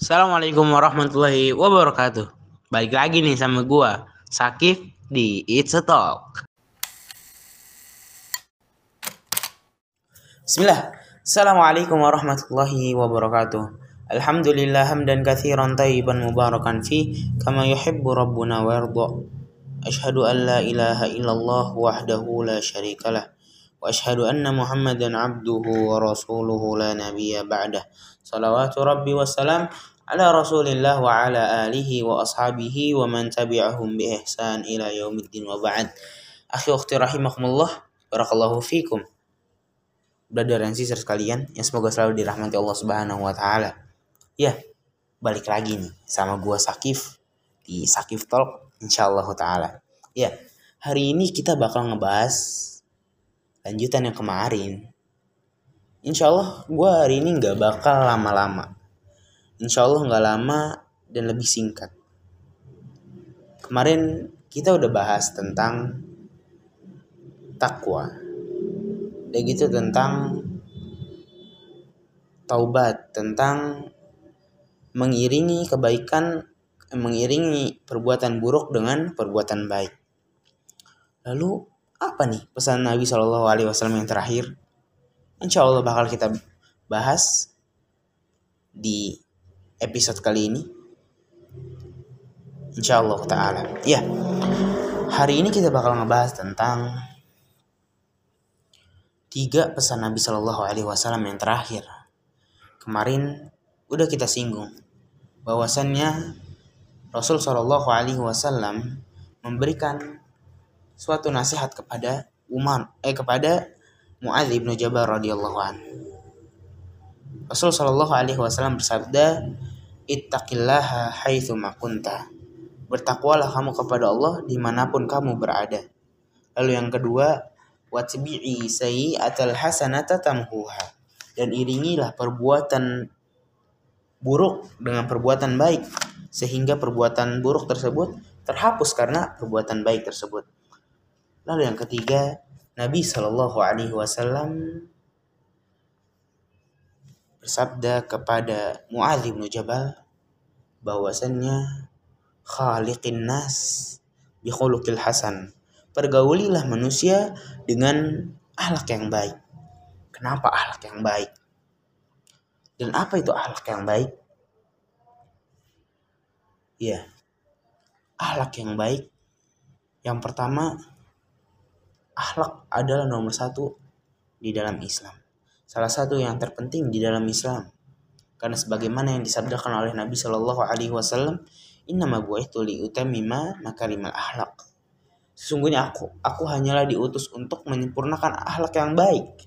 Assalamualaikum warahmatullahi wabarakatuh. Balik lagi nih sama gua, Sakif di It's a Talk. Bismillah. Assalamualaikum warahmatullahi wabarakatuh. Alhamdulillah hamdan kathiran tayyiban mubarakan fi kama yuhibbu rabbuna wa yarda. Ashhadu an la ilaha illallah wahdahu la syarikalah wa ashhadu anna Muhammadan abduhu wa rasuluhu la nabiyya ba'dah. Salawatu rabbi wassalam ala rasulillah wa ala alihi wa ashabihi wa man tabi'ahum bi ihsan ila yaumiddin wa ba'd. Akhi ukhti rahimakumullah, barakallahu fikum. Brother and sister sekalian yang semoga selalu dirahmati Allah Subhanahu wa taala. Ya, balik lagi nih sama gua Sakif di Sakif Talk insyaallah taala. Ya, hari ini kita bakal ngebahas lanjutan yang kemarin. Insya Allah gue hari ini nggak bakal lama-lama. Insya Allah nggak lama dan lebih singkat. Kemarin kita udah bahas tentang takwa. Dan gitu tentang taubat, tentang mengiringi kebaikan, mengiringi perbuatan buruk dengan perbuatan baik. Lalu apa nih pesan Nabi Shallallahu Alaihi Wasallam yang terakhir? Insya Allah bakal kita bahas di episode kali ini. Insya Allah Taala. Ya, hari ini kita bakal ngebahas tentang tiga pesan Nabi Shallallahu Alaihi Wasallam yang terakhir. Kemarin udah kita singgung bahwasannya Rasul Shallallahu Alaihi Wasallam memberikan suatu nasihat kepada Umar eh kepada Muadz bin Jabal radhiyallahu anhu. Rasul Shallallahu alaihi wasallam bersabda, "Ittaqillaha haitsu kunta." Bertakwalah kamu kepada Allah di mana pun kamu berada. Lalu yang kedua, watbi'i sayyi'atal hasanata tamhuha. Dan iringilah perbuatan buruk dengan perbuatan baik sehingga perbuatan buruk tersebut terhapus karena perbuatan baik tersebut. Lalu yang ketiga, Nabi Shallallahu Alaihi Wasallam bersabda kepada Muadz bin Jabal bahwasannya khaliqin nas bi khuluqil hasan. Pergaulilah manusia dengan akhlak yang baik. Kenapa akhlak yang baik? Dan apa itu akhlak yang baik? Ya, akhlak yang baik. Yang pertama, akhlak adalah nomor satu di dalam Islam. Salah satu yang terpenting di dalam Islam. Karena sebagaimana yang disabdakan oleh Nabi Shallallahu Alaihi Wasallam, Inna ma buaitu li utamima makarimal akhlak. Sesungguhnya aku, aku hanyalah diutus untuk menyempurnakan akhlak yang baik.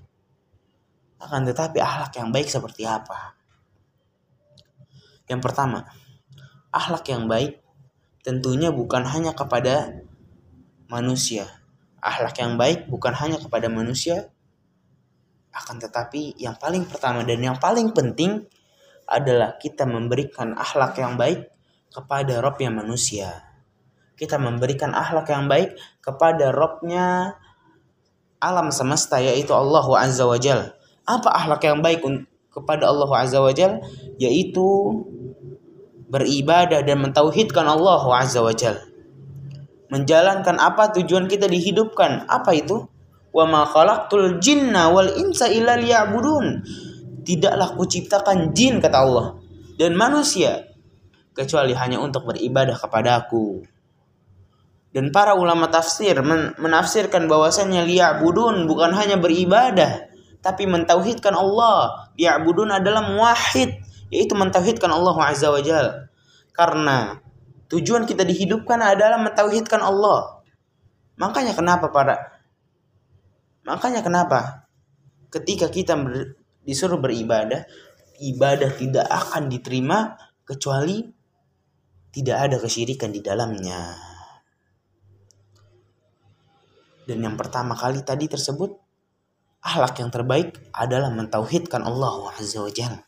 Akan tetapi akhlak yang baik seperti apa? Yang pertama, akhlak yang baik tentunya bukan hanya kepada manusia, Akhlak yang baik bukan hanya kepada manusia, akan tetapi yang paling pertama dan yang paling penting adalah kita memberikan akhlak yang baik kepada Robnya manusia. Kita memberikan akhlak yang baik kepada Robnya alam semesta yaitu Allah Azza wa Jal. Apa akhlak yang baik kepada Allah Azza wa Jal? Yaitu beribadah dan mentauhidkan Allah Azza wa Jal menjalankan apa tujuan kita dihidupkan. Apa itu? Wa ma khalaqtul jinna wal insa illa liya'budun. Tidaklah kuciptakan jin kata Allah dan manusia kecuali hanya untuk beribadah kepada aku. Dan para ulama tafsir men menafsirkan bahwasannya liya'budun bukan hanya beribadah tapi mentauhidkan Allah. Liya'budun adalah muwahhid yaitu mentauhidkan Allah Azza wa Jalla. Karena Tujuan kita dihidupkan adalah mentauhidkan Allah. Makanya kenapa para Makanya kenapa ketika kita disuruh beribadah, ibadah tidak akan diterima kecuali tidak ada kesyirikan di dalamnya. Dan yang pertama kali tadi tersebut akhlak yang terbaik adalah mentauhidkan Allah Azza wa Jalla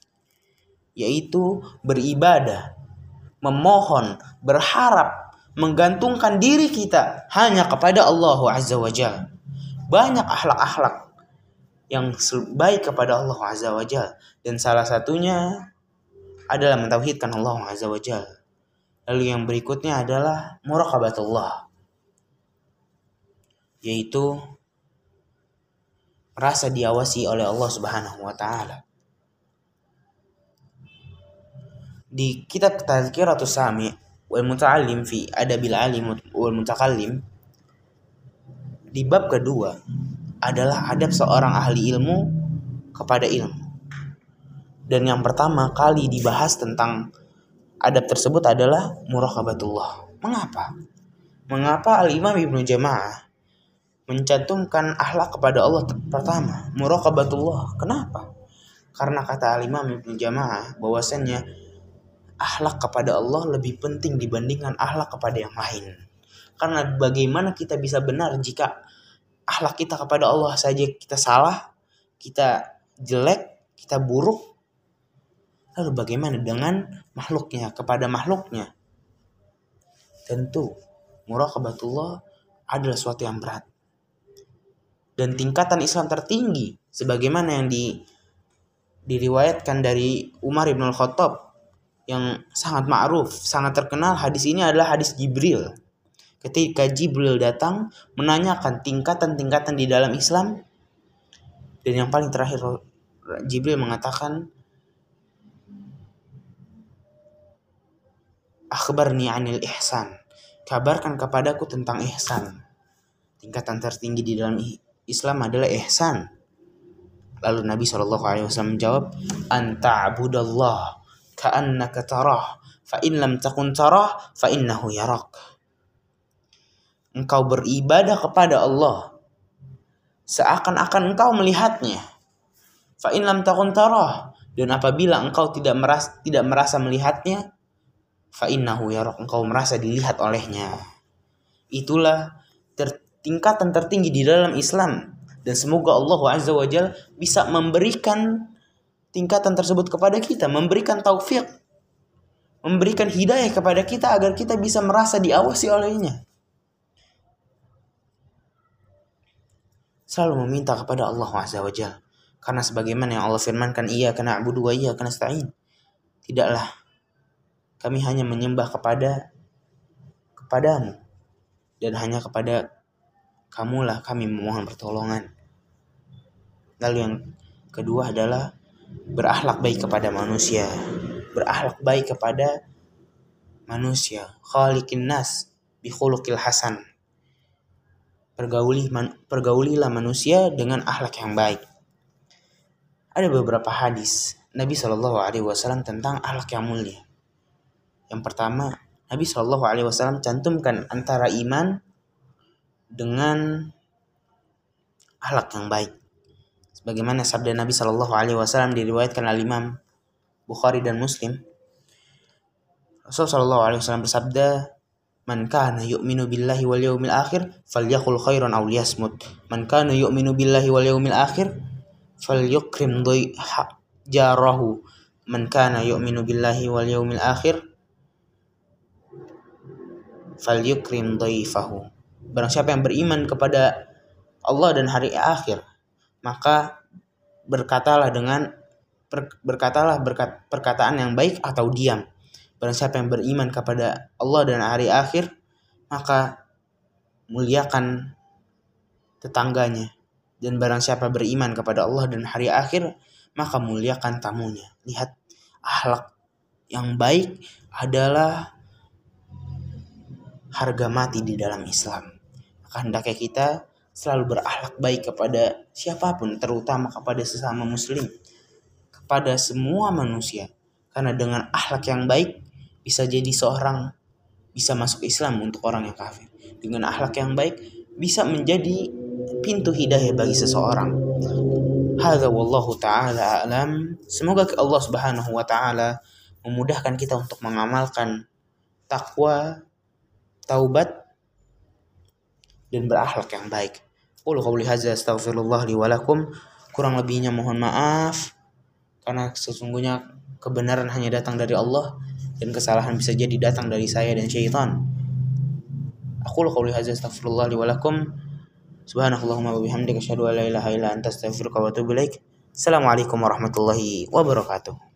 yaitu beribadah memohon, berharap, menggantungkan diri kita hanya kepada Allah Azza wa Jal. Banyak akhlak-akhlak yang baik kepada Allah Azza wa Jal. Dan salah satunya adalah mentauhidkan Allah Azza wa Jalla. Lalu yang berikutnya adalah muraqabatullah. Yaitu merasa diawasi oleh Allah Subhanahu wa taala. Di kitab Tazkiratus Sami wal Muta'allim fi Adabil Alim wal Mutakallim di bab kedua adalah adab seorang ahli ilmu kepada ilmu. Dan yang pertama kali dibahas tentang adab tersebut adalah muraqabatullah. Mengapa? Mengapa Al-Imam Ibnu Jamaah mencantumkan akhlak kepada Allah pertama, muraqabatullah. Kenapa? Karena kata Al-Imam Ibnu Jamaah bahwasannya akhlak kepada Allah lebih penting dibandingkan akhlak kepada yang lain. Karena bagaimana kita bisa benar jika akhlak kita kepada Allah saja kita salah, kita jelek, kita buruk, Lalu bagaimana dengan makhluknya kepada makhluknya? Tentu muraqabatullah adalah suatu yang berat. Dan tingkatan Islam tertinggi sebagaimana yang di diriwayatkan dari Umar bin Al-Khattab yang sangat ma'ruf, sangat terkenal hadis ini adalah hadis Jibril. Ketika Jibril datang menanyakan tingkatan-tingkatan di dalam Islam dan yang paling terakhir Jibril mengatakan Akhbarni anil ihsan. Kabarkan kepadaku tentang ihsan. Tingkatan tertinggi di dalam Islam adalah ihsan. Lalu Nabi Shallallahu Alaihi Wasallam menjawab, "Anta abudallah ka'annaka tarah, fa in lam takun tarah, fa innahu yarak." Engkau beribadah kepada Allah seakan-akan engkau melihatnya. Fa in lam takun tarah, dan apabila engkau tidak merasa tidak merasa melihatnya, fa innahu yarok engkau merasa dilihat olehnya. Itulah ter tingkatan tertinggi di dalam Islam dan semoga Allah Azza wa Jal bisa memberikan tingkatan tersebut kepada kita, memberikan taufik, memberikan hidayah kepada kita agar kita bisa merasa diawasi olehnya. Selalu meminta kepada Allah Azza wa Jal. Karena sebagaimana yang Allah firmankan, iya kena abudu wa iya kena stain. Tidaklah kami hanya menyembah kepada kepadamu dan hanya kepada kamulah kami memohon pertolongan. Lalu yang kedua adalah berakhlak baik kepada manusia. Berakhlak baik kepada manusia. Khaliqin nas bi hasan. Pergauli man, pergaulilah manusia dengan akhlak yang baik. Ada beberapa hadis Nabi Shallallahu Alaihi Wasallam tentang akhlak yang mulia. Yang pertama, Nabi Shallallahu Alaihi Wasallam cantumkan antara iman dengan akhlak yang baik. Sebagaimana sabda Nabi Shallallahu Alaihi Wasallam diriwayatkan oleh Imam Bukhari dan Muslim. Rasul Shallallahu Alaihi Wasallam bersabda, Man kana yu'minu billahi wal yawmil akhir falyakul khairan aw liyasmut. Man kana yu'minu billahi wal yawmil akhir falyukrim jarahu. Man kana yu'minu billahi wal yawmil akhir falyukrim dhaifahu. Barang siapa yang beriman kepada Allah dan hari akhir, maka berkatalah dengan berkatalah berkat, perkataan yang baik atau diam. Barang siapa yang beriman kepada Allah dan hari akhir, maka muliakan tetangganya. Dan barang siapa beriman kepada Allah dan hari akhir, maka muliakan tamunya. Lihat, akhlak yang baik adalah harga mati di dalam Islam. Maka hendaknya kita selalu berakhlak baik kepada siapa pun, terutama kepada sesama muslim, kepada semua manusia. Karena dengan akhlak yang baik bisa jadi seorang bisa masuk Islam untuk orang yang kafir. Dengan akhlak yang baik bisa menjadi pintu hidayah bagi seseorang. Hadza wallahu taala alam. Semoga Allah Subhanahu wa taala memudahkan kita untuk mengamalkan takwa taubat dan berakhlak yang baik. Qul qawli hadza astaghfirullah li walakum. Kurang lebihnya mohon maaf karena sesungguhnya kebenaran hanya datang dari Allah dan kesalahan bisa jadi datang dari saya dan syaitan. Aku qawli hadza astaghfirullah li walakum. Subhanakallahumma wa bihamdika asyhadu ilaha illa anta wa atubu. Assalamualaikum warahmatullahi wabarakatuh.